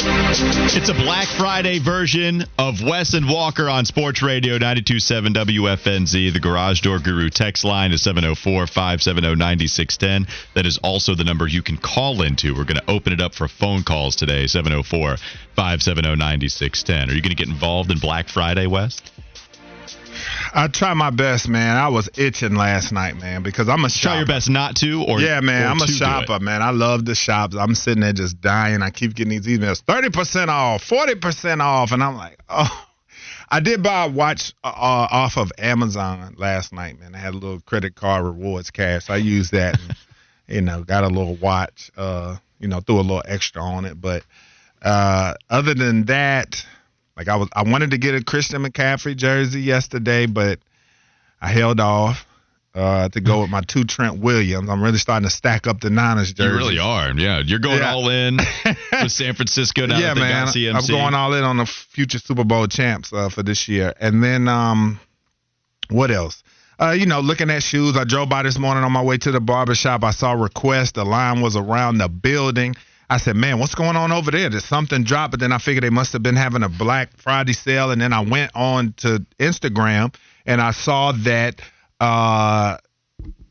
It's a Black Friday version of Wes and Walker on Sports Radio 927 WFNZ. The Garage Door Guru text line is 704 570 9610. That is also the number you can call into. We're going to open it up for phone calls today 704 570 9610. Are you going to get involved in Black Friday, Wes? I try my best, man. I was itching last night, man, because I'm a shopper. Try your best not to, or yeah, man. or I'm a shopper, man. I love the shops. I'm sitting there just dying. I keep getting these emails, thirty percent off, forty percent off, and I'm like, oh. I did buy a watch uh, off of Amazon last night, man. I had a little credit card rewards cash. I used that, and, you know, got a little watch. Uh, you know, threw a little extra on it, but uh, other than that, like I was, I wanted to get a Christian McCaffrey jersey yesterday, but I held off uh, to go with my two Trent Williams. I'm really starting to stack up the Niners jerseys. You really are. Yeah, you're going Yeah. all in with San Francisco now yeah, man. I'm going all in on the future Super Bowl champs uh, for this year. And then, um, what else? Uh, you know, looking at shoes. I drove by this morning on my way to the barber shop. I saw request. The line was around the building. I said, man, what's going on over there? Did something drop? But then I figured they must have been having a Black Friday sale. And then I went on to Instagram and I saw that uh,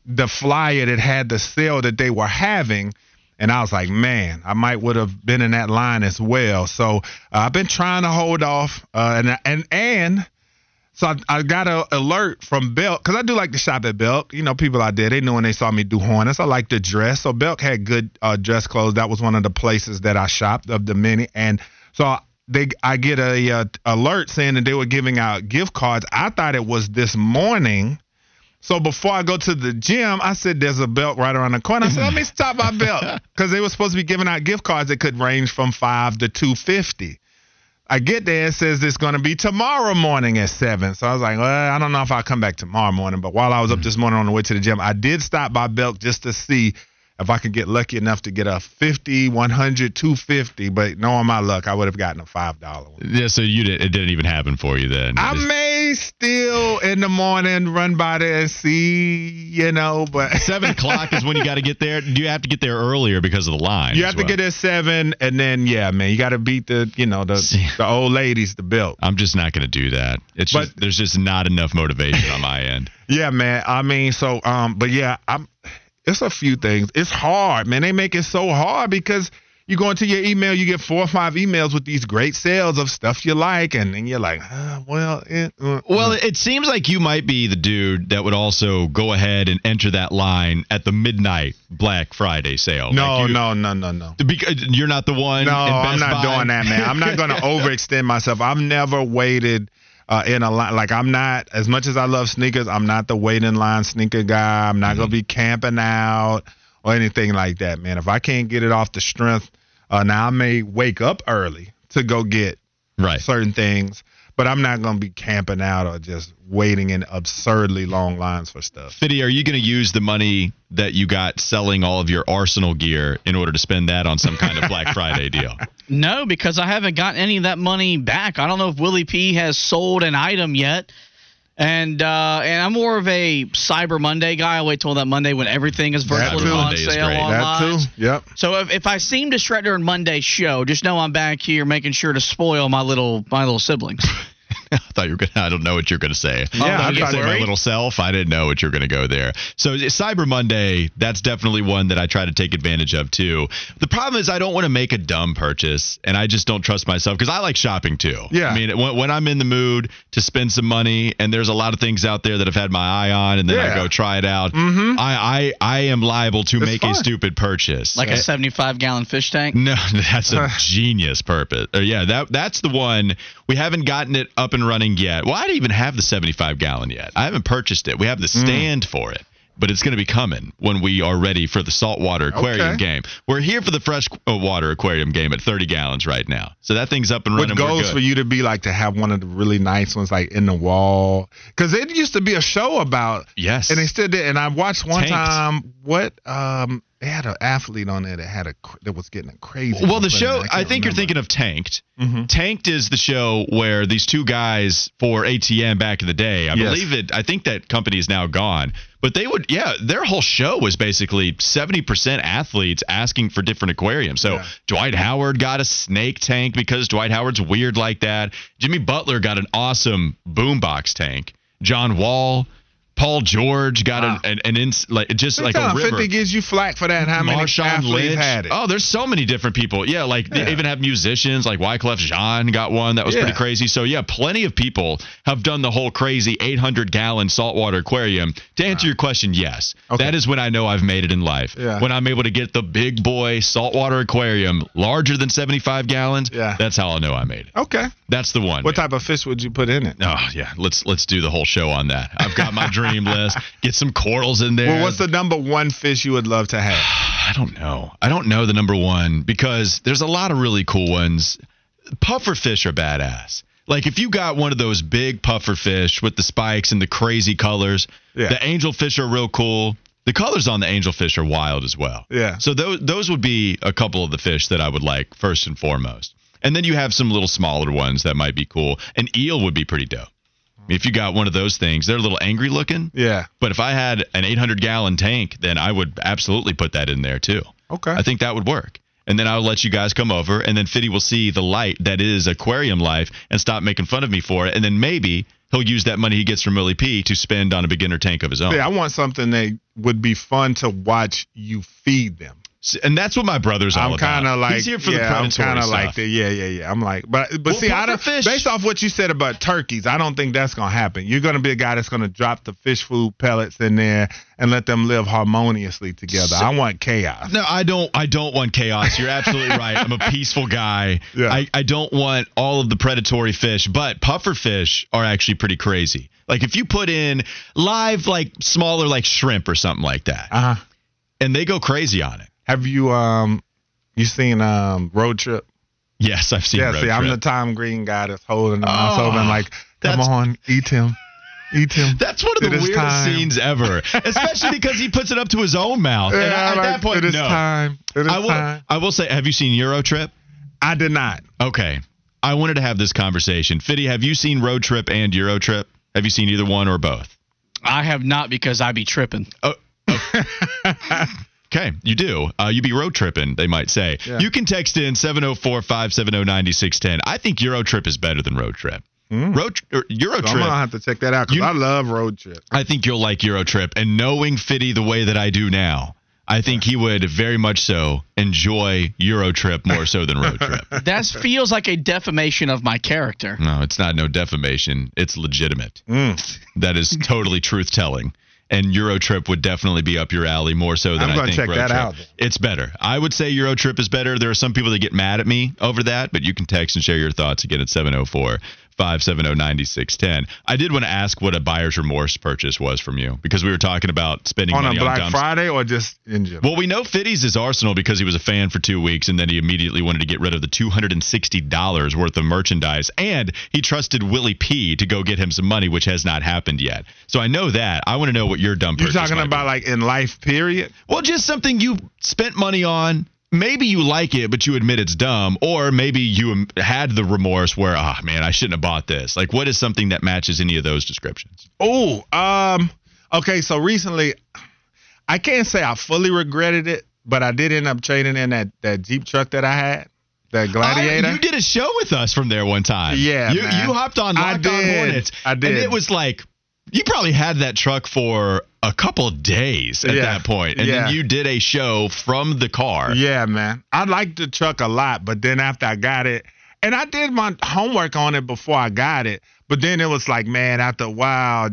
the flyer that had the sale that they were having. And I was like, man, I might would have been in that line as well. So uh, I've been trying to hold off, uh, and and and so I, I got an alert from Belk because I do like to shop at Belk. You know, people out there they knew when they saw me do Hornets. I like to dress, so Belk had good uh, dress clothes. That was one of the places that I shopped of the many, and so they I get a, uh alert saying that they were giving out gift cards. I thought it was this morning. So before I go to the gym, I said there's a Belk right around the corner. I said let me stop my Belk because they were supposed to be giving out gift cards that could range from five to two fifty. I get there, it says it's going to be tomorrow morning at seven. So I was like, well, I don't know if I'll come back tomorrow morning. But while I was up mm-hmm. this morning on the way to the gym, I did stop by Belk just to see if I could get lucky enough to get a 50, 100, 250. But knowing my luck, I would have gotten a $5 one. yeah, so you did. It didn't even happen for you then. I Just- may still in the morning run by there and see, you know, but Seven o'clock is when you got to get there. Do you have to get there earlier because of the line? you have to get there seven, and then yeah, man, you got to beat the, you know, the See. the old ladies, the Belk. I'm just not going to do that. It's But- just there's just not enough motivation on my end. Yeah, man. I mean, so um, but yeah, I'm. It's a few things. It's hard, man. They make it so hard because you go into your email, you get four or five emails with these great sales of stuff you like, and then you're like, uh, well, it, uh, Well, it seems like you might be the dude that would also go ahead and enter that line at the midnight Black Friday sale. no, Like you- no, no, no, no. Because you're not the one. No, I'm not Buy? doing that, man. I'm not going to overextend myself. I've never waited uh, in a line. Like, I'm not, as much as I love sneakers, I'm not the wait in line sneaker guy. I'm not going to be camping out or anything like that, man. If I can't get it off the strength, uh, now I may wake up early to go get right. certain things, but I'm not going to be camping out or just waiting in absurdly long lines for stuff. Fiddy, are you going to use the money that you got selling all of your Arsenal gear in order to spend that on some kind of Black Friday deal? No, because I haven't gotten any of that money back. I don't know if Willie P has sold an item yet. And uh, and I'm more of a Cyber Monday guy. I wait till that Monday when everything is That virtually too. on Monday sale online. That too? Yep. So if, if I seem to distracted during Monday's show, just know I'm back here making sure to spoil my little my little siblings. I thought you were going to, I don't know what you're going to say. Yeah, I'm thought say it my little self. I didn't know what you're going to go there. So Cyber Monday, that's definitely one that I try to take advantage of too. The problem is I don't want to make a dumb purchase and I just don't trust myself because I like shopping too. Yeah. I mean, when, when I'm in the mood to spend some money and there's a lot of things out there that I've had my eye on and then I go try it out, I, I, I am liable to It's make a stupid purchase. like a Eh, 75 gallon fish tank. no, that's a genius purpose. Uh, yeah, that that's the one. We haven't gotten it up and running yet. Well, I don't even have the 75 gallon yet. I haven't purchased it. We have the Mm. stand for it, but it's going to be coming when we are ready for the saltwater aquarium Okay. game. We're here for the fresh uh, aquarium game at 30 gallons right now. So that thing's up and running. What good. for you to be like to have one of the really nice ones like in the wall? Because it used to be a show about, Yes. and they still did. And I watched one Tanked. time what um they had an athlete on there that had a that was getting a crazy. Well, the show, can't I think you're thinking of Tanked. Mhm. Tanked is the show where these two guys for ATM back in the day, I Yes. believe it, I think that company is now gone. But they would, yeah, their whole show was basically 70% athletes asking for different aquariums. So Yeah. Dwight Howard got a snake tank because Dwight Howard's weird like that. Jimmy Butler got an awesome boombox tank. John Wall, Paul George got Wow. an, an, an ins, like just like a river. 50 gives you flack for that. How many Marshawn athletes Lynch. had it? Oh, there's so many different people. Yeah, like they even have musicians like Wyclef Jean got one that was Yeah. pretty crazy. So yeah, plenty of people have done the whole crazy 800 gallon saltwater aquarium. To answer your question, yes, Okay. that is when I know I've made it in life. Yeah. When I'm able to get the big boy saltwater aquarium larger than 75 gallons. Yeah. that's how I'll know I made it. Okay. That's the one. What type of fish would you put in it? Oh yeah, let's let's do the whole show on that. I've got my dream list. Get some corals in there. Well, what's the number one fish you would love to have? I don't know. I don't know the number one because there's a lot of really cool ones. Puffer fish are badass. Like if you got one of those big puffer fish with the spikes and the crazy colors, Yeah. the angel fish are real cool. The colors on the angel fish are wild as well. Yeah. So those those would be a couple of the fish that I would like first and foremost. And then you have some little smaller ones that might be cool. An eel would be pretty dope. If you got one of those things, they're a little angry looking. Yeah. But if I had an 800 gallon tank, then I would absolutely put that in there too. Okay. I think that would work. And then I'll let you guys come over, and then Fitty will see the light that is aquarium life and stop making fun of me for it. And then maybe he'll use that money he gets from Willie P to spend on a beginner tank of his own. Yeah, I want something that would be fun to watch you feed them. And that's what my brother's all I'm kind of like, He's here for yeah, the I'm kind of like that. Yeah, yeah, yeah. I'm like, but but Well, see, I don't. fish- Based off what you said about turkeys, I don't think that's gonna happen. You're gonna be a guy that's gonna drop the fish food pellets in there and let them live harmoniously together. I want chaos. No, I don't. I don't want chaos. You're absolutely right. I'm a peaceful guy. Yeah. I, I don't want all of the predatory fish, but puffer fish are actually pretty crazy. Like if you put in live, like smaller, like shrimp or something like that, Uh huh. and they go crazy on it. Have you um, you seen um, Road Trip? Yes, I've seen. Yeah. Road see, I'm the Tom Green guy that's holding the mouse Oh, over and like, come on, eat him, eat him. That's one of It the weirdest time. scenes ever, especially because he puts it up to his own mouth. and Yeah, at like, that point, it is no. time. It is I will. time. I will say, have you seen Euro Trip? I did not. Okay. I wanted to have this conversation. Fiddy, have you seen Road Trip and Euro Trip? Have you seen either one or both? I have not because I be tripping. Okay, you do. Uh, you be road tripping, they might say. Yeah. You can text in 704 570 9610. I think Euro Trip is better than Road Trip. Mm. Road or Euro So I'm gonna have to check that out because I love Road Trip. I think you'll like Euro Trip. And knowing Fiddy the way that I do now, I think he would very much so enjoy Euro Trip more so than Road Trip. That feels like a defamation of my character. No, it's not no defamation. It's legitimate. Mm. That is totally truth telling. And Euro Trip would definitely be up your alley more so than I'm I think check Road that Trip. out. It's better. I would say Euro Trip is better. There are some people that get mad at me over that, but you can text and share your thoughts again at 704 570 9610. I did want to ask what a buyer's remorse purchase was from you because we were talking about spending On a money Black on. Friday or just in general? Well, we know Fiddy's is Arsenal because he was a fan for two weeks and then he immediately wanted to get rid of the $260 worth of merchandise. And he trusted Willie P to go get him some money, which has not happened yet. So I know that. I want to know what your dumb You're talking about be. like in life, period. Well, just something you spent money on. Maybe you like it, but you admit it's dumb. Or maybe you had the remorse where, oh, man, I shouldn't have bought this. Like, what is something that matches any of those descriptions? Oh, um, okay. So recently, I can't say I fully regretted it, but I did end up trading in that that Jeep truck that I had, that Gladiator. I- you did a show with us from there one time. Yeah, you, man. you hopped on I Locked On did. Hornets. I did. and it was like you probably had that truck for a couple of days at Yeah. that point, and Yeah. then you did a show from the car. Yeah, man. I liked the truck a lot, but then after I got it, and I did my homework on it before I got it, but then it was like, man, after a while,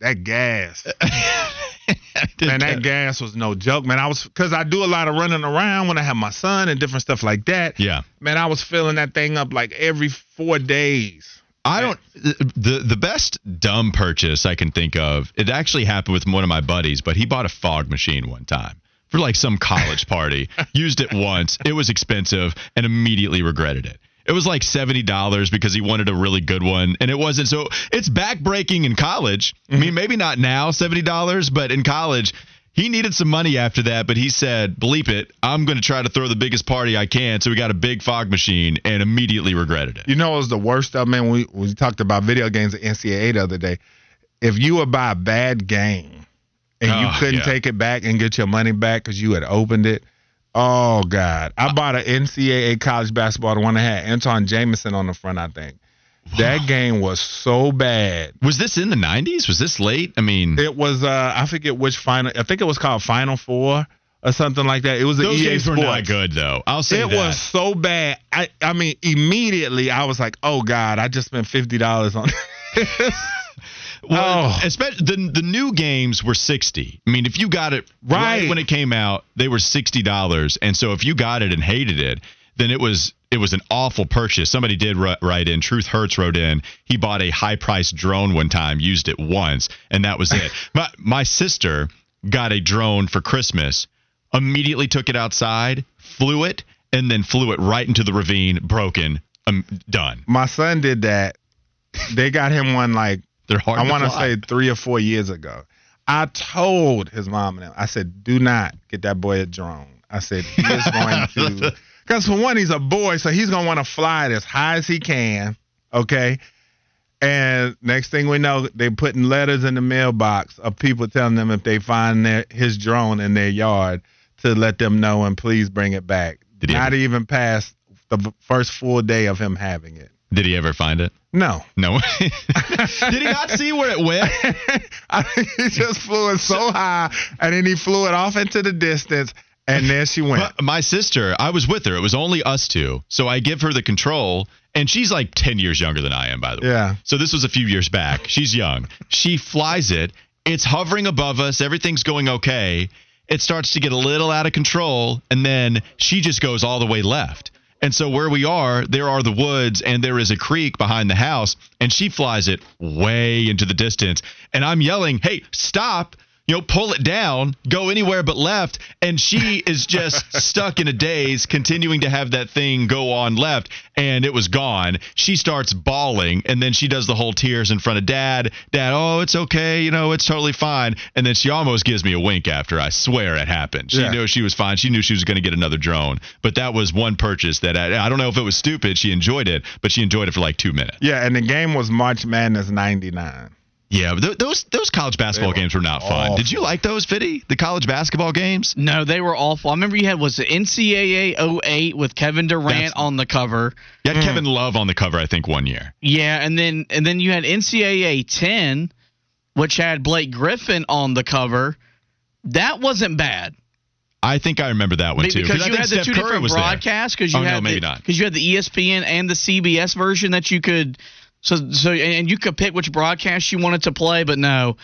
that gas, man, that gas was no joke, man. I was because I do a lot of running around when I have my son and different stuff like that. yeah. Man, I was filling that thing up like every four days. I don't. The the best dumb purchase I can think of. It actually happened with one of my buddies, but he bought a fog machine one time for like some college party. used it once. It was expensive, and immediately regretted it. It was like seventy dollars because he wanted a really good one, and it wasn't. So it's backbreaking in college. I mean, mm-hmm. maybe not now, seventy dollars, but in college. He needed some money after that, but he said, "Bleep it, I'm going to try to throw the biggest party I can." So we got a big fog machine, and immediately regretted it. You know, it was the worst of man. We we talked about video games at NCAA the other day. If you would buy a bad game and you Oh, couldn't yeah. take it back and get your money back because you had opened it, oh god! I bought an NCAA college basketball, the one that had Antawn Jamison on the front. I think that game was so bad. Was this in the 90s? Was this late? I mean, It was uh I forget which final. I think it was called Final Four or something like that. It was an those EA games Sports. were not good though. I'll say It that. was so bad. I I mean, immediately I was like, "Oh God, I just spent fifty dollars on." this. Well, Oh. especially the the new games were sixty. I mean, if you got it right, Right. when it came out, they were sixty dollars, and so if you got it and hated it, then it was it was an awful purchase. Somebody did write in. Truth Hurts wrote in. He bought a high priced drone one time, used it once, and that was it. my my sister got a drone for Christmas. Immediately took it outside, flew it, and then flew it right into the ravine. Broken. Um, done. My son did that. They got him one like They're hard. I want to say three or four years ago. I told his mom and him. I said, "Do not get that boy a drone." I said he is going to, because for one, he's a boy, so he's gonna want to fly it as high as he can. Okay. And next thing we know, they're putting letters in the mailbox of people telling them if they find their, his drone in their yard to let them know and please bring it back. Did he Not ever- even past the first full day of him having it. Did he ever find it? No. No. Did he not see where it went? I think he just flew it so high, and then he flew it off into the distance, and there she went. My- My sister, I was with her. It was only us two. So I give her the control, and she's like 10 years younger than I am, by the way. Yeah. So this was a few years back. She's young. She flies it. It's hovering above us. Everything's going okay. It starts to get a little out of control, and then she just goes all the way left. And so where we are, there are the woods, and there is a creek behind the house, and she flies it way into the distance. And I'm yelling, "Hey, stop!" You know, pull it down, go anywhere but left. And she is just stuck in a daze, continuing to have that thing go on left, and it was gone. She starts bawling, and then she does the whole tears in front of dad. Dad, oh, it's okay. You know, it's totally fine. And then she almost gives me a wink after. I swear it happened. She Yeah. knew she was fine. She knew she was going to get another drone. But that was one purchase that I, I don't know if it was stupid. She enjoyed it, but she enjoyed it for like two minutes. Yeah, and the game was March Madness '99. Yeah, th- those those college basketball were games were not fun. Did you like those, Fitty? The college basketball games? No, they were awful. I remember you had was the NCAA 08 with Kevin Durant That's- on the cover. You had mm. Kevin Love on the cover, I think, one year. Yeah, and then and then you had NCAA 10, which had Blake Griffin on the cover. That wasn't bad I think I remember that one too. because I you think had the Steph two Curry different was broadcasts. Because you Oh, no, had maybe the, not. Because you had the ESPN and the CBS version that you could. So so and you could pick which broadcast you wanted to play, but no,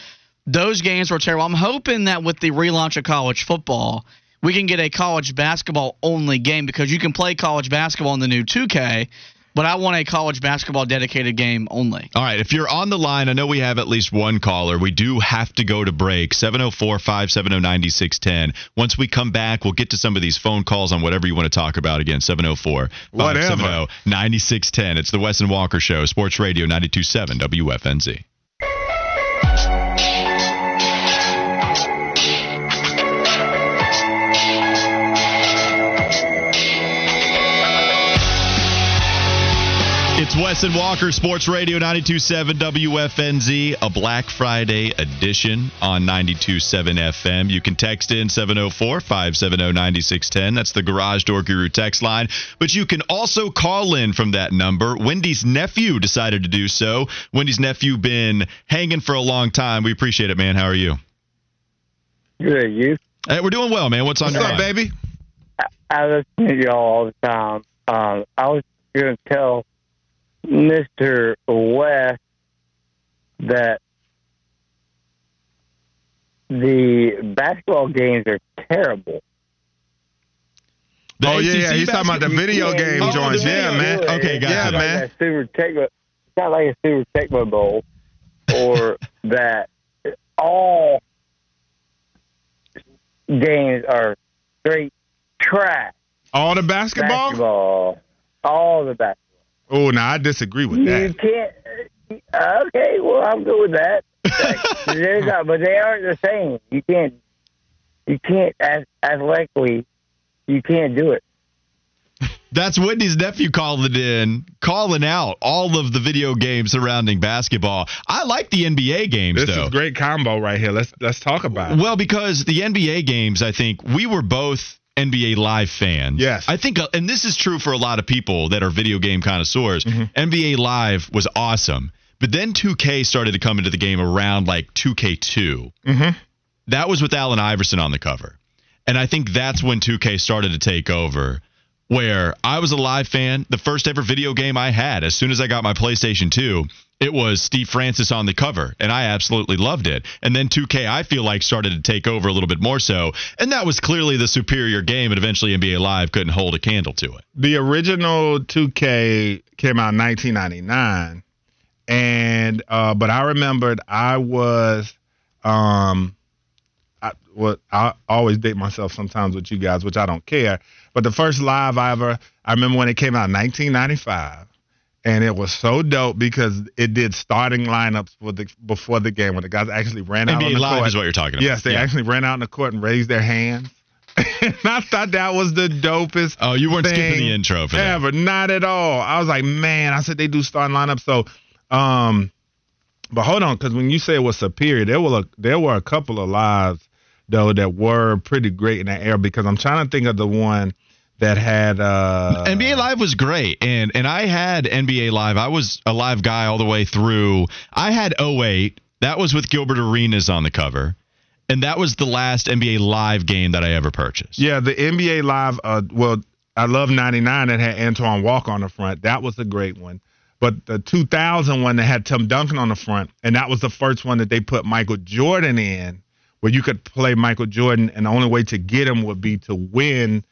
those games were terrible. I'm hoping that with the relaunch of college football, we can get a college basketball only game because you can play college basketball in the new 2K, but I want a college basketball dedicated game only. All right, if you're on the line, I know we have at least one caller. We do have to go to break. 704 570 9610. Once we come back, we'll get to some of these phone calls on whatever you want to talk about again. 704 570 9610. It's the Wes and Walker Show, Sports Radio 927 WFNZ. It's Wes and Walker, Sports Radio 927 WFNZ, a Black Friday edition on 927 FM. You can text in 704 570 9610. That's the Garage Door Guru text line. But you can also call in from that number. Wendy's nephew decided to do so. Wendy's nephew been hanging for a long time. We appreciate it, man. How are you? Good, you. Hey, we're doing well, man. What's on What's your up, mind? baby? I listen to y'all all the time. Um, I was going to tell Mr. West that the basketball games are terrible. The oh yeah, ACC yeah. He's talking about the video Yeah, game Oh, joints. video Yeah, man. game. Okay, It's gotcha. Yeah, not like man. a Super Tecmo. It's not like a Super Tecmo Bowl, or that all games are straight trash. All the basketball? Basketball, all the basketball. Oh, no, I disagree with You that. can't. Okay, well, I'm good with that. Like, not, but they aren't the same. You can't you can't as athletically, you can't do it. That's Whitney's nephew calling in, calling out all of the video games surrounding basketball. I like the NBA games This though. is great combo right here. Let's let's talk about it. Well, because the NBA games, I think we were both NBA Live fans. Yes. I think, uh, and this is true for a lot of people that are video game connoisseurs. NBA Live was awesome, but then 2K started to come into the game around like 2K2. Mhm. That was with Allen Iverson on the cover, and I think that's when 2K started to take over. Where I was a live fan, the first ever video game I had, as soon as I got my PlayStation 2, it was Steve Francis on the cover, and I absolutely loved it. And then 2K, I feel like, started to take over a little bit more so, and that was clearly the superior game, and eventually NBA Live couldn't hold a candle to it. The original 2K came out in 1999, and uh, but I remembered I was, um, I, what I always date myself sometimes with you guys, which I don't care. But the first live I ever, I remember when it came out in 1995. And it was so dope because it did starting lineups for the before the game when the guys actually ran out on the Live court. is what you're talking about. Yes, they Yeah. actually ran out in the court and raised their hands. and I thought that was the dopest. Oh, you weren't skipping the intro for that. ever. Not at all. I was like, man, I said they do starting lineup. So, um, but hold on, because when you say it was superior, there were a, there were a couple of lives though that were pretty great in that era. Because I'm trying to think of the one that had uh NBA Live was great, and and I had NBA Live. I was a live guy all the way through. I had 08. That was with Gilbert Arenas on the cover, and that was the last NBA Live game that I ever purchased. Yeah, the NBA Live. Uh, well, I love '99 that had Antoine Walker on the front. That was a great one. But the 2000 one that had Tim Duncan on the front, and that was the first one that they put Michael Jordan in, where you could play Michael Jordan, and the only way to get him would be to win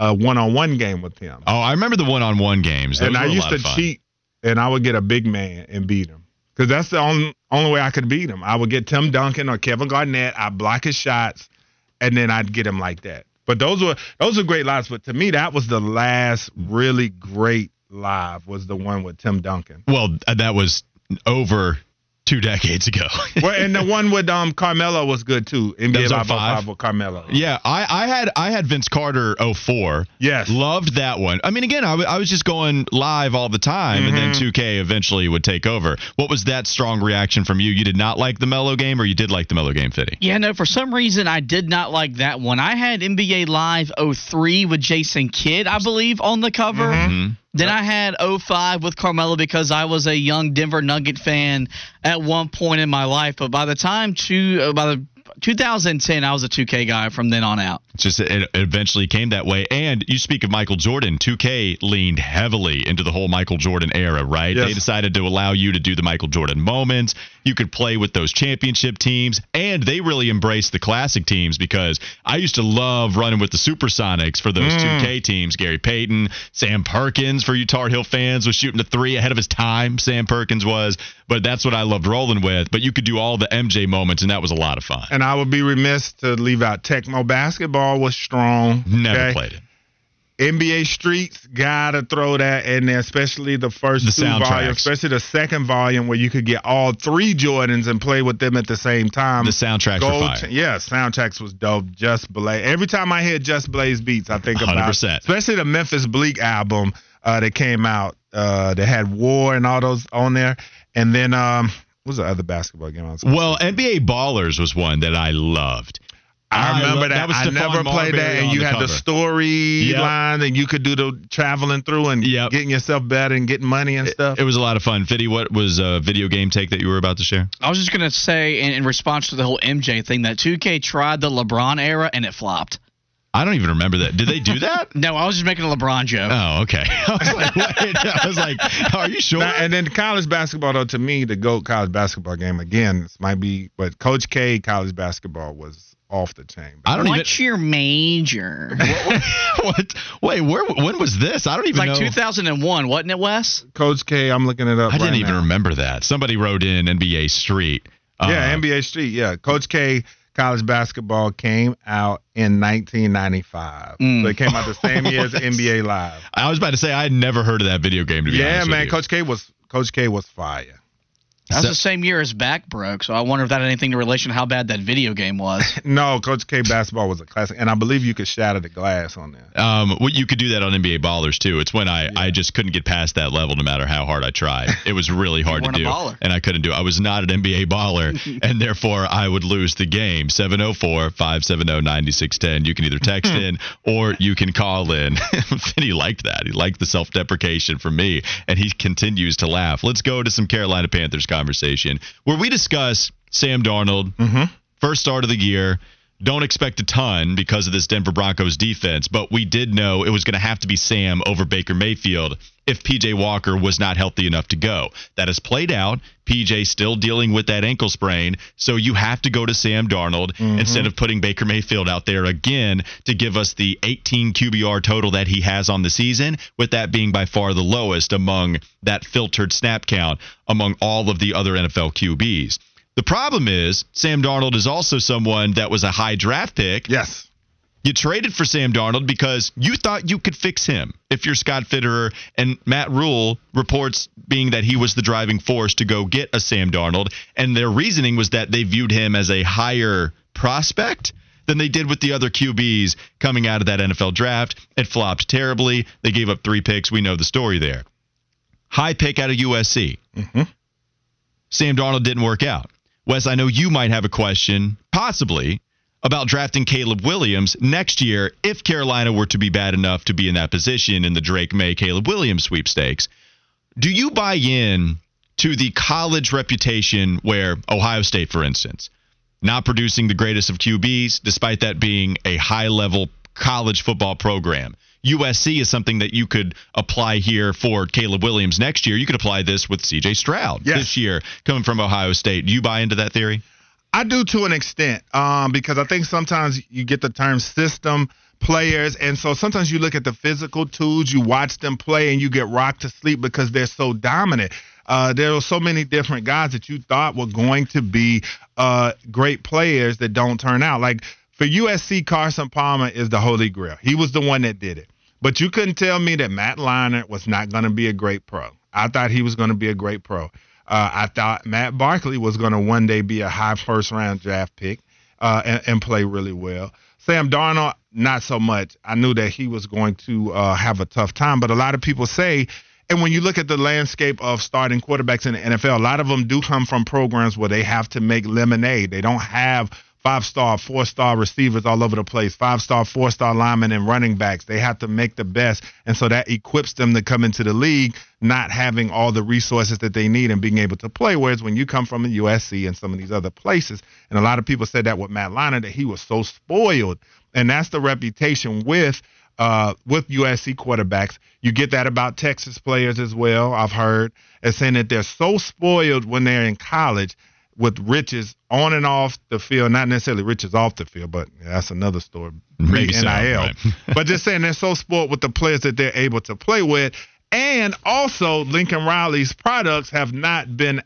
a one-on-one game with him. Oh, I remember the one-on-one games. Those and I used to cheat, and I would get a big man and beat him. Because that's the only only way I could beat him. I would get Tim Duncan or Kevin Garnett. I'd block his shots, and then I'd get him like that. But those were those were great lives. But to me, that was the last really great live. Was the one with Tim Duncan. Well, uh, that was over two decades ago. well, and the one with um Carmelo was good too. That NBA was Live 05? 05 with Carmelo. yeah, I, I had I had Vince Carter 04. Yes. Loved that one. I mean, again, I, w- I was just going live all the time, and then Mm-hmm. 2K eventually would take over. What was that strong reaction from you? You did not like the Mellow game, or you did like the Mellow game, Fitty? Yeah, no, for some reason I did not like that one. I had NBA Live 03 with Jason Kidd, I believe, on the cover. Mhm. Then I had 05 with Carmelo because I was a young Denver Nugget fan at one point in my life. But by the time two, uh, by the 2010, I was a 2K guy from then on out. Just it it eventually came that way. And you speak of Michael Jordan, 2K leaned heavily into the whole Michael Jordan era, right? Yes. They decided to allow you to do the Michael Jordan moments. You could play with those championship teams, and they really embraced the classic teams because I used to love running with the Supersonics for those 2K teams. Gary Payton, Sam Perkins for you Tar Heel fans was shooting the three ahead of his time. Sam Perkins was, but that's what I loved rolling with. But you could do all the MJ moments, and that was a lot of fun. And I would be remiss to leave out Tecmo basketball was strong. Never okay? played it. NBA Streets gotta throw that in there, especially the first The two volumes, especially the second volume where you could get all three Jordans and play with them at the same time. The soundtracks were fire. yeah, soundtracks was dope. Just Blaze. Every time I hear Just Blaze beats, I think about 100%. especially the Memphis Bleek album uh, that came out uh, that had War and all those on there. And then um, what was the other basketball game? I was Well, NBA Ballers was one that I loved. I I remember lo- that. that was I Stephon never played that, Marbury and you the had the cover. storyline, and you could do the traveling through and Yep. getting yourself better and getting money and stuff. It was a lot of fun. Fiddy, what was a video game take that you were about to share? I was just going to say, in, in response to the whole MJ thing, that 2K tried the LeBron era and it flopped. I don't even remember that. Did they do that? No, I was just making a LeBron joke. oh, okay. I was like, wait. I was like, are you sure? Now, and then college basketball, though, to me, the GOAT college basketball game, again, this might be, but Coach K college basketball was off the chain. I don't even. What's your major? what? Wait, where? When was this? I don't It's even like know. 2001, wasn't it, Wes? Coach K, I'm looking it up. I didn't even now. remember that. Somebody wrote in NBA Street. Yeah, Uh, NBA Street. Yeah, Coach K college basketball came out in 1995. Mm. So it came out the same year as NBA Live. I was about to say I had never heard of that video game. To be Yeah, man. Coach K was Coach K was fire. That's So- the same year his back broke, so I wonder if that had anything to relation to how bad that video game was. No, Coach K basketball was a classic, and I believe you could shatter the glass on there. Um, well, you could do that on NBA Ballers too. It's when I, I just couldn't get past that level no matter how hard I tried. It was really hard to weren't a do, baller. and I couldn't do. it. I was not an NBA baller, and therefore I would lose the game. 704-570-9610. You can either text in or you can call in. Vinny liked that. He liked the self-deprecation from me, and he continues to laugh. Let's go to some Carolina Panthers conversation where we discuss Sam Darnold, mm-hmm. first start of the year. Don't expect a ton because of this Denver Broncos defense, but we did know it was going to have to be Sam over Baker Mayfield if PJ Walker was not healthy enough to go. That has played out. PJ still dealing with that ankle sprain, so you have to go to Sam Darnold mm-hmm. instead of putting Baker Mayfield out there again to give us the 18 QBR total that he has on the season, with that being by far the lowest among that filtered snap count among all of the other NFL QBs. The problem is Sam Darnold is also someone that was a high draft pick. Yes. You traded for Sam Darnold because you thought you could fix him. If you're Scott Fitterer and Matt Rhule reports being that he was the driving force to go get a Sam Darnold, and their reasoning was that they viewed him as a higher prospect than they did with the other QBs coming out of that NFL draft. It flopped terribly. They gave up three picks. We know the story there. High pick out of USC. Mm-hmm. Sam Darnold didn't work out. Wes, I know you might have a question, possibly, about drafting Caleb Williams next year if Carolina were to be bad enough to be in that position in the Drake Maye Caleb Williams sweepstakes. Do you buy in to the college reputation where Ohio State, for instance, not producing the greatest of QBs, despite that being a high level college football program? USC is something that you could apply here for Caleb Williams next year. You could apply this with CJ Stroud Yes. this year coming from Ohio State. Do you buy into that theory? I do to an extent, um, because I think sometimes you get the term system players, and so sometimes you look at the physical tools, you watch them play, and you get rocked to sleep because they're so dominant. Uh, there are so many different guys that you thought were going to be uh, great players that don't turn out. Like for USC, Carson Palmer is the holy grail. He was the one that did it. But you couldn't tell me that Matt Leinart was not going to be a great pro. I thought he was going to be a great pro. Uh, I thought Matt Barkley was going to one day be a high first round draft pick uh, and, and play really well. Sam Darnold, not so much. I knew that he was going to uh, have a tough time, but a lot of people say, and when you look at the landscape of starting quarterbacks in the NFL, a lot of them do come from programs where they have to make lemonade. They don't have five star, four star receivers all over the place, five star, four star linemen and running backs. They have to make the best. And so that equips them to come into the league not having all the resources that they need and being able to play. Whereas when you come from the USC and some of these other places, and a lot of people said that with Matt Leinart, that he was so spoiled. And that's the reputation with uh, with USC quarterbacks. You get that about Texas players as well. I've heard as saying that they're so spoiled when they're in college with riches on and off the field, not necessarily riches off the field, but that's another story. Maybe so, NIL. right. but just saying they're so spoiled with the players that they're able to play with. And also, Lincoln Riley's products have not been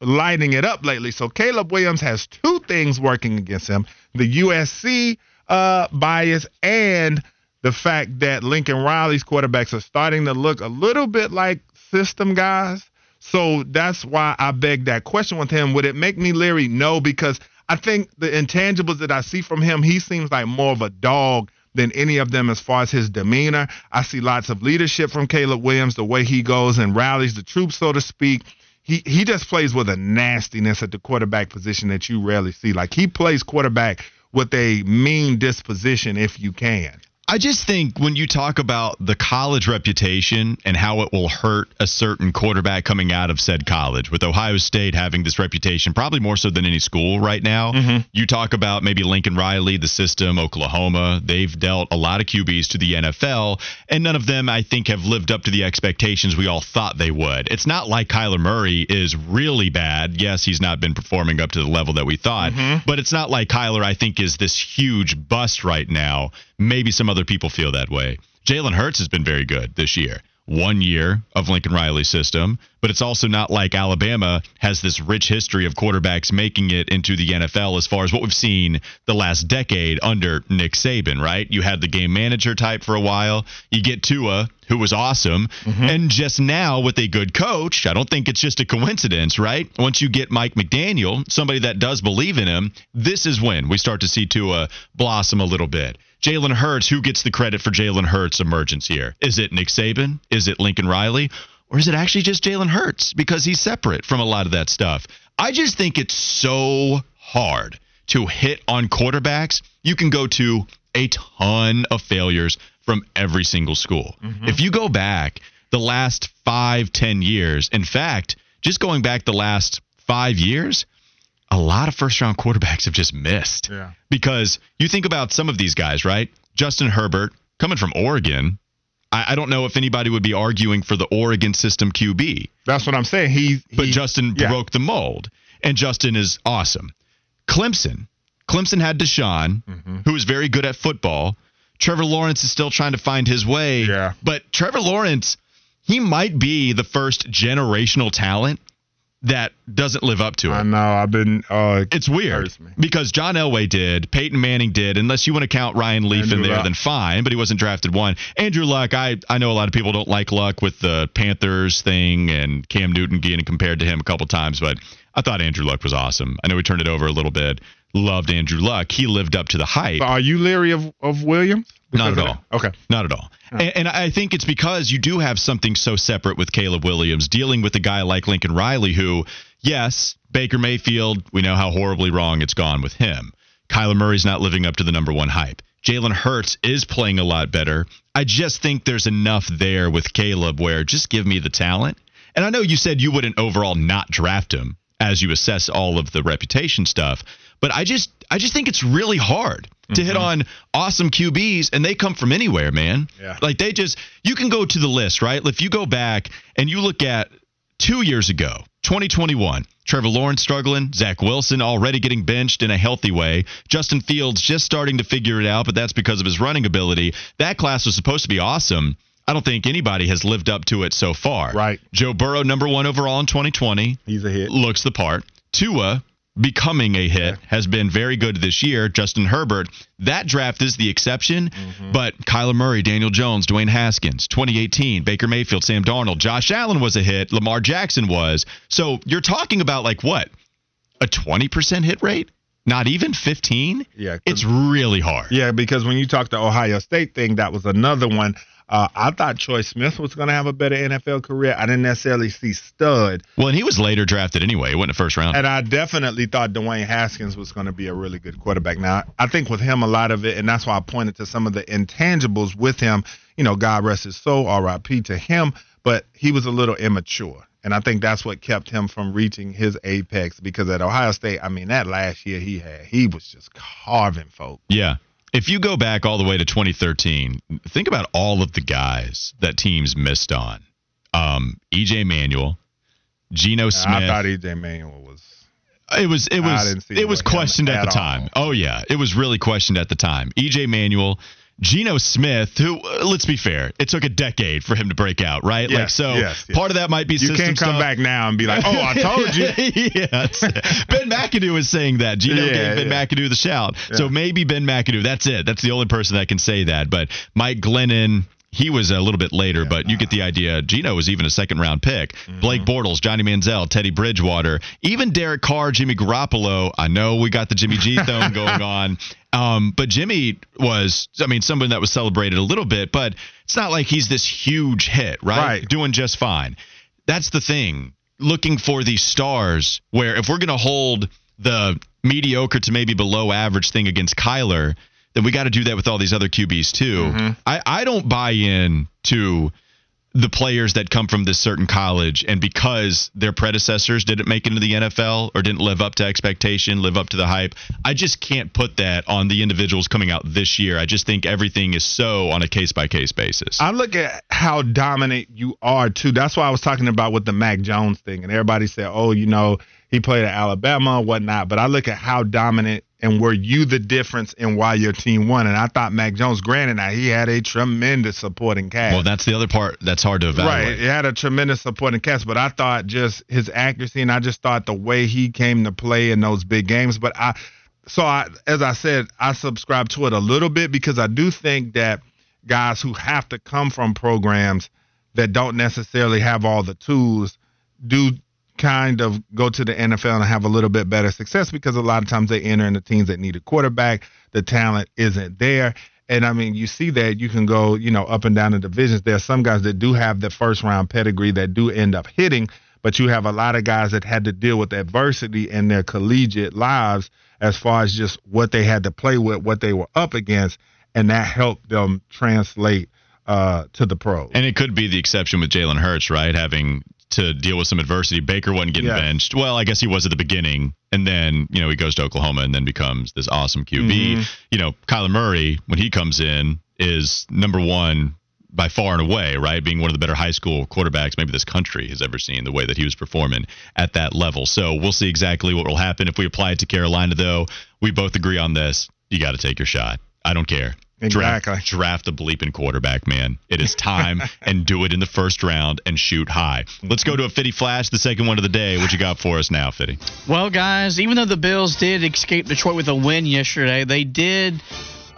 lighting it up lately. So Caleb Williams has two things working against him the USC uh, bias and the fact that Lincoln Riley's quarterbacks are starting to look a little bit like system guys. So that's why I beg that question with him. Would it make me leery? No, because I think the intangibles that I see from him, he seems like more of a dog than any of them as far as his demeanor. I see lots of leadership from Caleb Williams, the way he goes and rallies the troops, so to speak. He he just plays with a nastiness at the quarterback position that you rarely see. Like he plays quarterback with a mean disposition if you can. I just think when you talk about the college reputation and how it will hurt a certain quarterback coming out of said college, with Ohio State having this reputation probably more so than any school right now, mm-hmm. you talk about maybe Lincoln Riley, the system, Oklahoma. They've dealt a lot of QBs to the NFL, and none of them, I think, have lived up to the expectations we all thought they would. It's not like Kyler Murray is really bad. Yes, he's not been performing up to the level that we thought, mm-hmm. but it's not like Kyler, I think, is this huge bust right now. Maybe some other people feel that way. Jalen Hurts has been very good this year. One year of Lincoln Riley's system, but it's also not like Alabama has this rich history of quarterbacks making it into the NFL as far as what we've seen the last decade under Nick Saban, right? You had the game manager type for a while. You get Tua, who was awesome. Mm-hmm. And just now, with a good coach, I don't think it's just a coincidence, right? Once you get Mike McDaniel, somebody that does believe in him, this is when we start to see Tua blossom a little bit. Jalen Hurts, who gets the credit for Jalen Hurts' emergence here? Is it Nick Saban? Is it Lincoln Riley? Or is it actually just Jalen Hurts because he's separate from a lot of that stuff? I just think it's so hard to hit on quarterbacks. You can go to a ton of failures from every single school. Mm-hmm. If you go back the last five, ten years, in fact, just going back the last five years, a lot of first round quarterbacks have just missed. Yeah. Because you think about some of these guys, right? Justin Herbert coming from Oregon. I, I don't know if anybody would be arguing for the Oregon system QB, That's what I'm saying. He, but Justin yeah. broke the mold, and Justin is awesome. Clemson, Clemson had Deshaun, Mm-hmm. who is very good at football. Trevor Lawrence is still trying to find his way. Yeah. But Trevor Lawrence, he might be the first generational talent that doesn't live up to it. I know. I've been. Uh, It's weird because John Elway did, Peyton Manning did. Unless you want to count Ryan Leaf in there, Luck. then fine. But he wasn't drafted one. Andrew Luck, I I know a lot of people don't like Luck with the Panthers thing and Cam Newton getting compared to him a couple times, but I thought Andrew Luck was awesome. I know we turned it over a little bit. Loved Andrew Luck. He lived up to the hype. are you leery of of Williams? Not at all. Okay. Not at all. And, and I think it's because you do have something so separate with Caleb Williams dealing with a guy like Lincoln Riley, who, yes, Baker Mayfield, we know how horribly wrong it's gone with him. Kyler Murray's not living up to the number one hype. Jalen Hurts is playing a lot better. I just think there's enough there with Caleb where just give me the talent. And I know you said you wouldn't overall not draft him as you assess all of the reputation stuff, but I just I just think it's really hard to hit mm-hmm. on awesome QBs and they come from anywhere, man. Yeah. Like they just you can go to the list, right? If you go back and you look at 2 years ago, 2021, Trevor Lawrence struggling, Zach Wilson already getting benched in a healthy way, Justin Fields just starting to figure it out, but that's because of his running ability. That class was supposed to be awesome. I don't think anybody has lived up to it so far. Right. Joe Burrow, number one overall in 2020, He's a hit. looks the part. Tua becoming a hit has been very good this year. Justin Herbert, that draft is the exception, mm-hmm. but Kyler Murray, Daniel Jones, Dwayne Haskins, 2018, Baker Mayfield, Sam Darnold, Josh Allen was a hit, Lamar Jackson was. So you're talking about like what? A 20% hit rate? Not even 15? Yeah. It's really hard. Yeah, because when you talk the Ohio State thing, that was another one. Uh, I thought Troy Smith was going to have a better NFL career. I didn't necessarily see stud, Well, and he was later drafted anyway. He went in the first round. and I definitely thought Dwayne Haskins was going to be a really good quarterback. Now, I think with him, a lot of it, and that's why I pointed to some of the intangibles with him. You know, God rest his soul, R.I.P. to him, but he was a little immature. And I think that's what kept him from reaching his apex because at Ohio State, I mean, that last year he had, he was just carving folks. Yeah. If you go back all the way to 2013, think about all of the guys that teams missed on. Um, EJ Manuel, Geno Smith. I thought EJ Manuel was. it was it I was didn't see it it was questioned at at the time. all. Oh yeah, it was really questioned at the time. EJ Manuel, Geno Smith, who uh, let's be fair, it took a decade for him to break out, right? like so yes, yes. part of that might be You can't come stuff. back now and be like, "Oh, I told you." yes. Ben McAdoo is saying that. Geno Yeah, gave Ben yeah. McAdoo the shout. So maybe Ben McAdoo. That's it. That's the only person that can say that. But Mike Glennon, he was a little bit later, but you get the idea. Geno was even a second round pick. Mm-hmm. Blake Bortles, Johnny Manziel, Teddy Bridgewater, even Derek Carr, Jimmy Garoppolo. I know we got the Jimmy G thing going on. Um, but Jimmy was, I mean, someone that was celebrated a little bit, but it's not like he's this huge hit, right? Right. Doing just fine. That's the thing. Looking for these stars where if we're going to hold the mediocre to maybe below average thing against Kyler, then we got to do that with all these other QBs too. Mm-hmm. I, I don't buy in to the players that come from this certain college and because their predecessors didn't make it into the NFL or didn't live up to expectation, live up to the hype, I just can't put that on the individuals coming out this year. I just think everything is so on a case by case basis. I look at how dominant you are too. That's why I was talking about with the Mac Jones thing, and everybody said, "Oh, you know, he played at Alabama, whatnot." But I look at how dominant and were you the difference in why your team won? And I thought Mac Jones, granted, now he had a tremendous supporting cast. well, that's the other part that's hard to evaluate. Right, he had a tremendous supporting cast, but I thought just his accuracy, and I just thought the way he came to play in those big games. But I, so I, as I said, I subscribe to it a little bit because I do think that guys who have to come from programs that don't necessarily have all the tools do kind of go to the NFL and have a little bit better success because a lot of times they enter in the teams that need a quarterback. The talent isn't there. And I mean, you see that you can go, you know, up and down the divisions. There are some guys that do have the first round pedigree that do end up hitting, but you have a lot of guys that had to deal with adversity in their collegiate lives as far as just what they had to play with, what they were up against, and that helped them translate uh, to the pros. And it could be the exception with Jalen Hurts, right? Having to deal with some adversity. Baker wasn't getting Yeah. benched. Well, I guess he was at the beginning, and then you know he goes to Oklahoma and then becomes this awesome QB. Mhm. You know, Kyler Murray when he comes in is number one by far and away, right? Being one of the better high school quarterbacks maybe this country has ever seen. The way that he was performing at that level. So we'll see exactly what will happen if we apply it to Carolina. Though we both agree on this, you got to take your shot. I don't care. Exactly. Draft, draft a bleeping quarterback, man. It is time and do it in the first round and shoot high. Let's go to a Fitty Flash, the second one of the day. What you got for us now, Fitty? Well, guys, even though the Bills did escape Detroit with a win yesterday, they did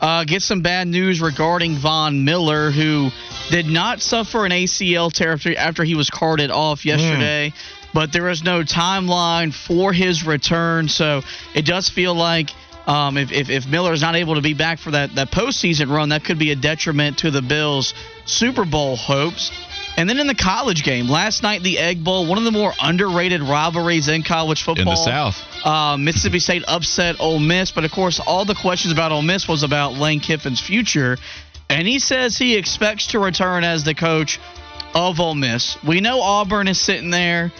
uh, get some bad news regarding Von Miller, who did not suffer an ACL tear after, after he was carted off yesterday. But there is no timeline for his return, so it does feel like um, if, if, if Miller is not able to be back for that, that postseason run, that could be a detriment to the Bills' Super Bowl hopes. And then in the college game, last night, the Egg Bowl, one of the more underrated rivalries in college football. In the South. Uh, Mississippi State upset Ole Miss, but of course, all the questions about Ole Miss was about Lane Kiffin's future. And he says he expects to return as the coach of Ole Miss. We know Auburn is sitting there,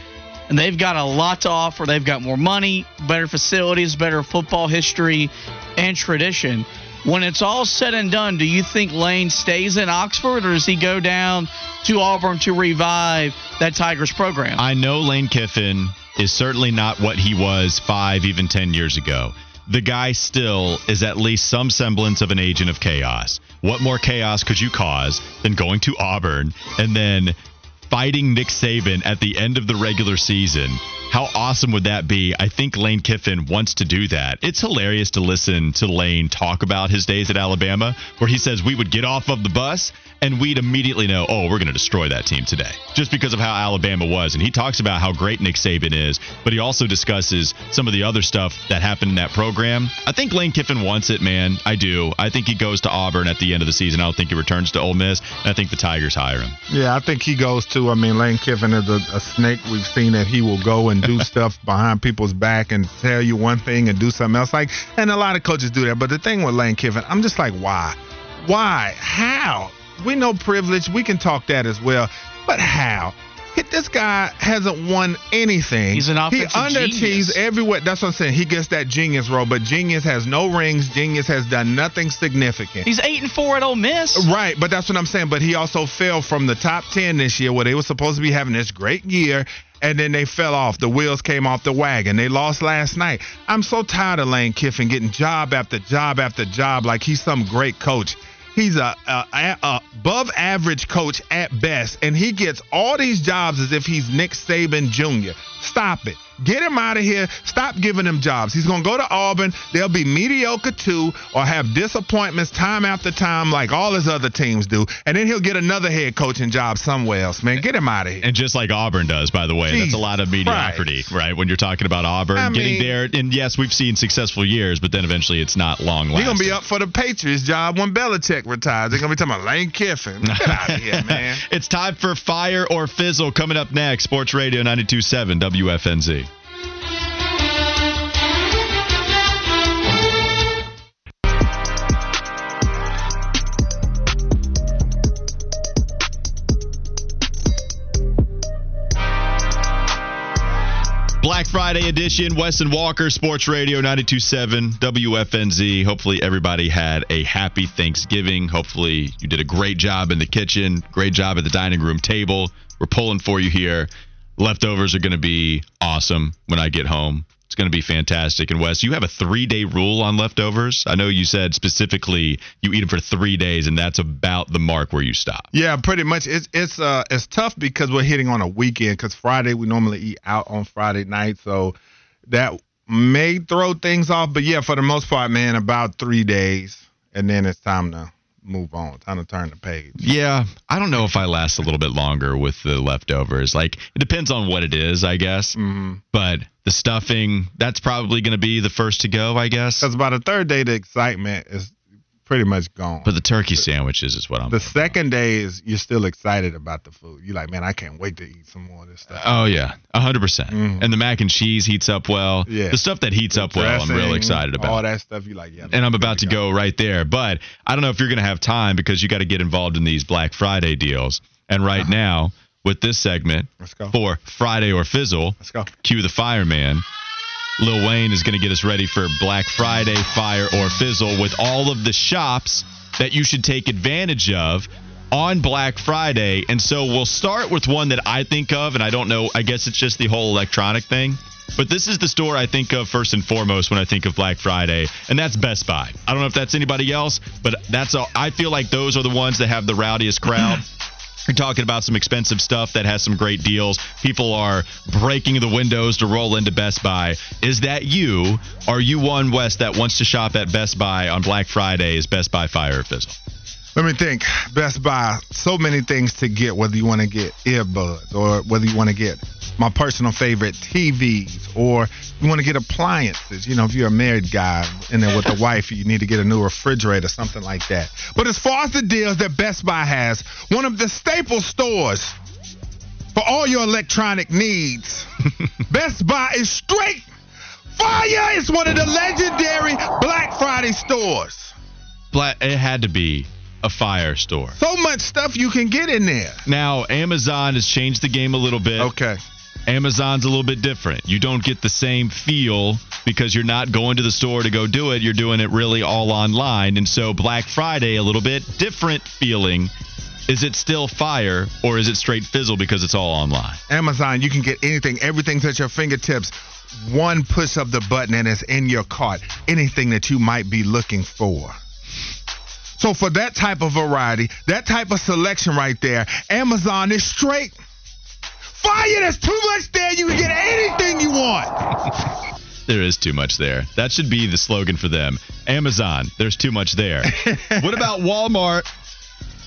and they've got a lot to offer. They've got more money, better facilities, better football history, and tradition. When it's all said and done, do you think Lane stays in Oxford, or does he go down to Auburn to revive that Tigers program? I know Lane Kiffin is certainly not what he was five, even 10 years ago. The guy still is at least some semblance of an agent of chaos. What more chaos could you cause than going to Auburn and then fighting Nick Saban at the end of the regular season? How awesome would that be? I think Lane Kiffin wants to do that. It's hilarious to listen to Lane talk about his days at Alabama, where he says we would get off of the bus and we'd immediately know, oh, we're going to destroy that team today, just because of how Alabama was. And he talks about how great Nick Saban is, but he also discusses some of the other stuff that happened in that program. I think Lane Kiffin wants it, man. I do. I think he goes to Auburn at the end of the season. I don't think he returns to Ole Miss, and I think the Tigers hire him. Yeah, I think he goes to. I mean, Lane Kiffin is a, a snake. We've seen that he will go and do stuff behind people's back and tell you one thing and do something else. Like, and a lot of coaches do that. But the thing with Lane Kiffin, I'm just like, why? Why? How? We know privilege. We can talk that as well. But how? This guy hasn't won anything. He's an offensive He under genius. everywhere. That's what I'm saying. He gets that genius role, but genius has no rings. Genius has done nothing significant. He's eight and four at Ole Miss. Right, but that's what I'm saying. But he also fell from the top 10 this year where they were supposed to be having this great year. And then they fell off. The wheels came off the wagon. They lost last night. I'm so tired of Lane Kiffin getting job after job after job like he's some great coach. He's a, a, a, above average coach at best, and he gets all these jobs as if he's Nick Saban Jr. Stop it. Get him out of here. Stop giving him jobs. He's going to go to Auburn. They'll be mediocre too, or have disappointments time after time, like all his other teams do. And then he'll get another head coaching job somewhere else. Man, get him out of here. And just like Auburn does, by the way, that's a lot of mediocrity, right? When you're talking about Auburn I getting mean- there, and yes, we've seen successful years, but then eventually it's not long lasting. He's lasting. gonna be up for the Patriots job when Belichick retires. They're gonna be talking about Lane Kiffin. Get out of here, man. it's time for Fire or Fizzle coming up next. Sports Radio 92.7 WFNZ. Black Friday edition, Wes and Walke, Sports Radio 92.7 WFNZ. Hopefully, everybody had a happy Thanksgiving. Hopefully, you did a great job in the kitchen, great job at the dining room table. We're pulling for you here. Leftovers are going to be awesome when I get home. It's going to be fantastic. And Wes, you have a three day rule on leftovers. I know you said specifically you eat them for three days, and that's about the mark where you stop. Yeah, pretty much. It's it's uh it's tough because we're hitting on a weekend. Because Friday we normally eat out on Friday night, so that may throw things off. But yeah, for the most part, man, about three days, and then it's time to move on. Time to turn the page. Yeah, I don't know if I last a little bit longer with the leftovers. Like it depends on what it is, I guess. Mm-hmm. But the stuffing, that's probably going to be the first to go, I guess. Because by the third day, the excitement is pretty much gone. But the turkey sandwiches is what I'm. the second day is you're still excited about the food. You're like, man, I can't wait to eat some more of this stuff. Oh yeah, hundred percent. Mhm. And the mac and cheese heats up well. Yeah. The stuff that heats up well, I'm real excited about. All that stuff. You like, yeah. and I'm about to we go right there. But I don't know if you're going to have time because you got to get involved in these Black Friday deals. And right Uh-huh. now, with this segment Let's go. for Friday or Fizzle, Let's go. cue the fireman. Lil Wayne is going to get us ready for Black Friday, Fire or Fizzle with all of the shops that you should take advantage of on Black Friday. And so we'll start with one that I think of, and I don't know, I guess it's just the whole electronic thing. But this is the store I think of first and foremost when I think of Black Friday, and that's Best Buy. I don't know if that's anybody else, but that's all. I feel like those are the ones that have the rowdiest crowd. You're talking about some expensive stuff that has some great deals. People are breaking the windows to roll into Best Buy. Is that you? Are you one Wes that wants to shop at Best Buy on Black Friday? Is Best Buy Fire Fizzle? Let me think. Best Buy, so many things to get, whether you want to get earbuds or whether you want to get my personal favorite TVs or you want to get appliances. You know, if you're a married guy and then with a wife, you need to get a new refrigerator, something like that. But as far as the deals that Best Buy has, one of the staple stores for all your electronic needs, Best Buy is straight fire. It's one of the legendary Black Friday stores. Black, it had to be a fire store. So much stuff you can get in there. Now, Amazon has changed the game a little bit. Okay. Amazon's a little bit different. You don't get the same feel because you're not going to the store to go do it. You're doing it really all online. And so Black Friday, a little bit different feeling. Is it still fire or is it straight fizzle because it's all online? Amazon, you can get anything. Everything's at your fingertips. One push of the button and it's in your cart. Anything that you might be looking for. So for that type of variety, that type of selection right there, Amazon is straight. Fire, there's too much there. You can get anything you want. There is too much there. That should be the slogan for them. Amazon, there's too much there. what about Walmart?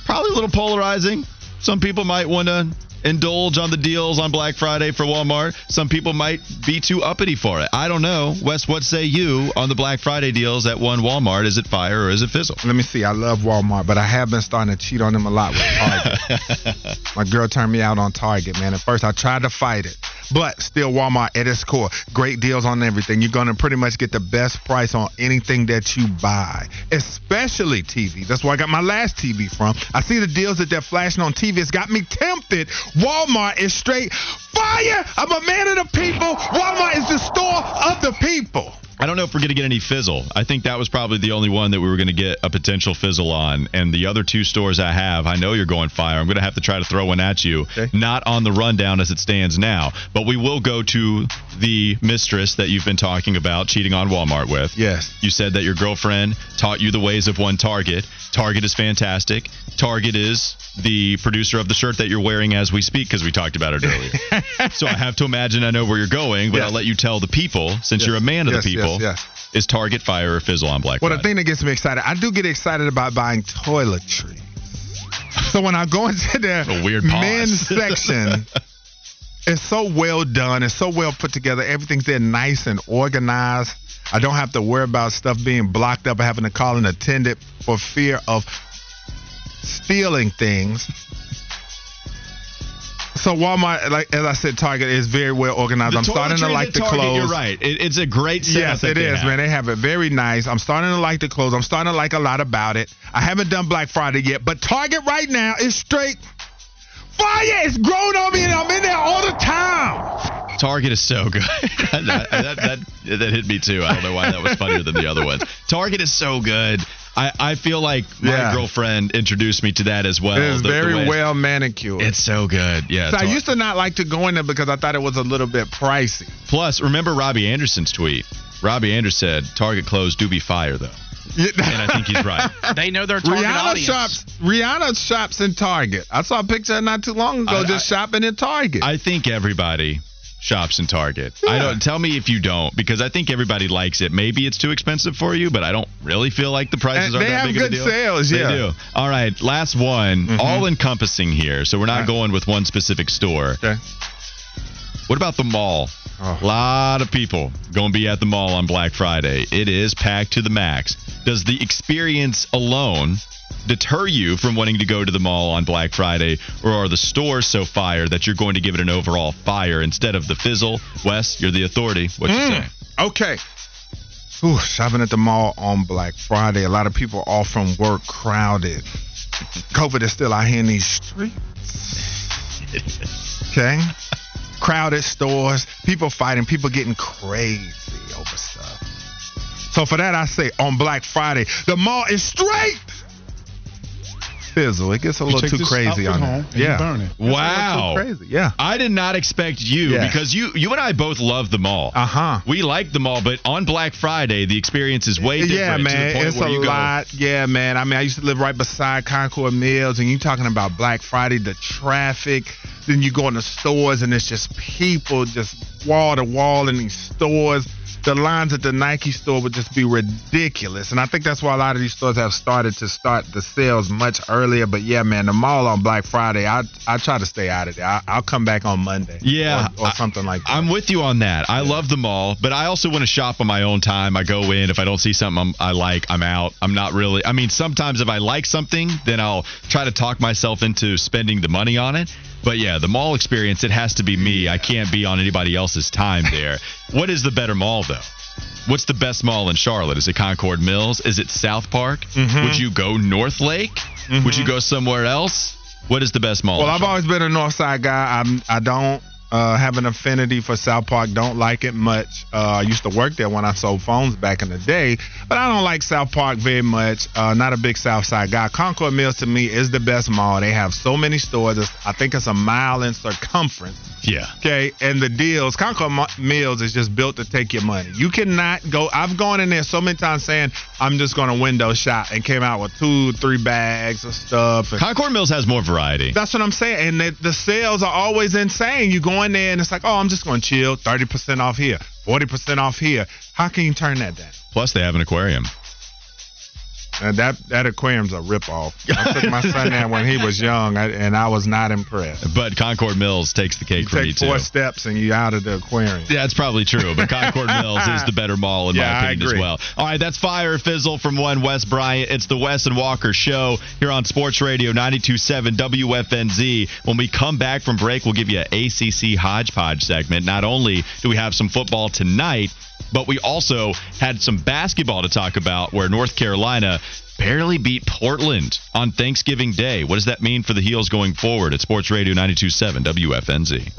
Probably a little polarizing. Some people might want to indulge on the deals on Black Friday for Walmart. Some people might be too uppity for it. I don't know. Wes, what say you on the Black Friday deals at one Walmart? Is it fire or is it fizzle? Let me see. I love Walmart, but I have been starting to cheat on them a lot with Target. My girl turned me out on Target, man. At first, I tried to fight it, but still, Walmart at its core, great deals on everything. You're gonna pretty much get the best price on anything that you buy, especially TV. That's where I got my last TV from. I see the deals that they're flashing on TV. It's got me tempted. Walmart is straight fire. I'm a man of the people. Walmart is the store of the people. I don't know if we're going to get any fizzle. I think that was probably the only one that we were going to get a potential fizzle on. And the other two stores I have, I know you're going fire. I'm going to have to try to throw one at you. Okay. Not on the rundown as it stands now, but we will go to the mistress that you've been talking about cheating on Walmart with. Yes. You said that your girlfriend taught you the ways of one Target. Target is fantastic. Target is the producer of the shirt that you're wearing as we speak because we talked about it earlier. so I have to imagine I know where you're going, but Yes. I'll let you tell the people since Yes. you're a man of Yes, the people. Yes. Is Target fire or fizzle on Black Well, the Friday? thing that gets me excited, I do get excited about buying toiletries. So when I go into the men's section, it's so well done. It's so well put together. Everything's there nice and organized. I don't have to worry about stuff being blocked up or having to call an attendant for fear of stealing things. So Walmart, like as I said, Target is very well organized. The I'm starting to like the Target, clothes. You're right. It, it's a great setup. Yes, it is, have. man. They have it very nice. I'm starting to like the clothes. I'm starting to like a lot about it. I haven't done Black Friday yet, but Target right now is straight fire. It's grown on me, and I'm in there all the time. Target is so good. that, that, that, that hit me too. I don't know why that was funnier than the other ones. Target is so good. I, I feel like my Yeah. girlfriend introduced me to that as well. It is The- the very way- well manicured. It's so good. Yeah. so I used to not like to go in there because I thought it was a little bit pricey. Plus, remember Robbie Anderson's tweet? Robbie Anderson said Target clothes do be fire though, and I think he's right. They know their target Rihanna audience. shops. Rihanna shops in Target. I saw a picture not too long ago I- just I- shopping in Target. I think everybody shops in Target. I don't tell me if you don't because I think everybody likes it. Maybe it's too expensive for you, but I don't really feel like the prices And are that big of a deal. They good deal. sales, They yeah. do. All right, last one. Mm-hmm. All encompassing here, so we're not Right. going with one specific store. Okay. What about the mall? Oh. A lot of people going to be at the mall on Black Friday. It is packed to the max. Does the experience alone deter you from wanting to go to the mall on Black Friday, or are the stores so fire that you're going to give it an overall fire instead of the fizzle? Wes, you're the authority. What you mm. say? Okay. Ooh, shopping at the mall on Black Friday. A lot of people off from work, crowded. COVID is still out here in these streets. Okay. Crowded stores, people fighting, people getting crazy over stuff. So for that, I say on Black Friday, the mall is straight. Fizzle. It gets a little too crazy on home that. Yeah. burn it. It's a little Wow. Crazy. Yeah. I did not expect you Yeah. because you you and I both love the mall. Uh huh. We like the mall, but on Black Friday, the experience is way different. Yeah, to the man, it's a you go, lot. Yeah, man. I mean, I used to live right beside Concord Mills, and you're talking about Black Friday, the traffic. Then you go in the stores, and it's just people just wall to wall in these stores. The lines at the Nike store would just be ridiculous, and I think that's why a lot of these stores have started to start the sales much earlier. But yeah, man, the mall on Black Friday, I I try to stay out of there. I, I'll come back on Monday. Yeah, or, or I- something like that. I'm with you on that. I love the mall, but I also want to shop on my own time. I go in. If I don't see something I'm, I like, I'm out. I'm not really. I mean, sometimes if I like something, then I'll try to talk myself into spending the money on it. But yeah, the mall experience, it has to be me. I can't be on anybody else's time there. what is the better mall, though? What's the best mall in Charlotte? Is it Concord Mills? Is it SouthPark? Mhm. Would you go Northlake? Would you go somewhere else? What is the best mall? Well, I've always been a North Side guy. I'm I don't uh, have an affinity for SouthPark. Don't like it much. Uh, I used to work there when I sold phones back in the day, but I don't like SouthPark very much. Uh, not a big South Side guy. Concord Mills to me is the best mall. They have so many stores. It's, I think it's a mile in circumference. yeah. Okay, and the deals, Concord Mo- Mills is just built to take your money. You cannot go. I've gone in there so many times saying I'm just going to window shop and came out with two, three bags of stuff. And Concord Mills has more variety. that's what I'm saying. And the, the sales are always insane. You go there and it's like, oh, I'm just going to chill. 30% off here, 40% off here. How can you turn that down? Plus, they have an aquarium. And that that aquarium's a ripoff. I took my son there when he was young, and I was not impressed. But Concord Mills takes the cake You for me take too. four steps and you're out of the aquarium. Yeah, that's probably true, but Concord Mills is the better mall in Yeah, my opinion as well. All right, that's Fire Fizzle from one Wes Bryant. It's the Wes and Walke Show here on Sports Radio 92.7 WFNZ. When we come back from break, we'll give you an ACC hodgepodge segment. Not only do we have some football tonight, but we also had some basketball to talk about where North Carolina barely beat Portland on Thanksgiving Day. What does that mean for the Heels going forward at Sports Radio 92.7 WFNZ?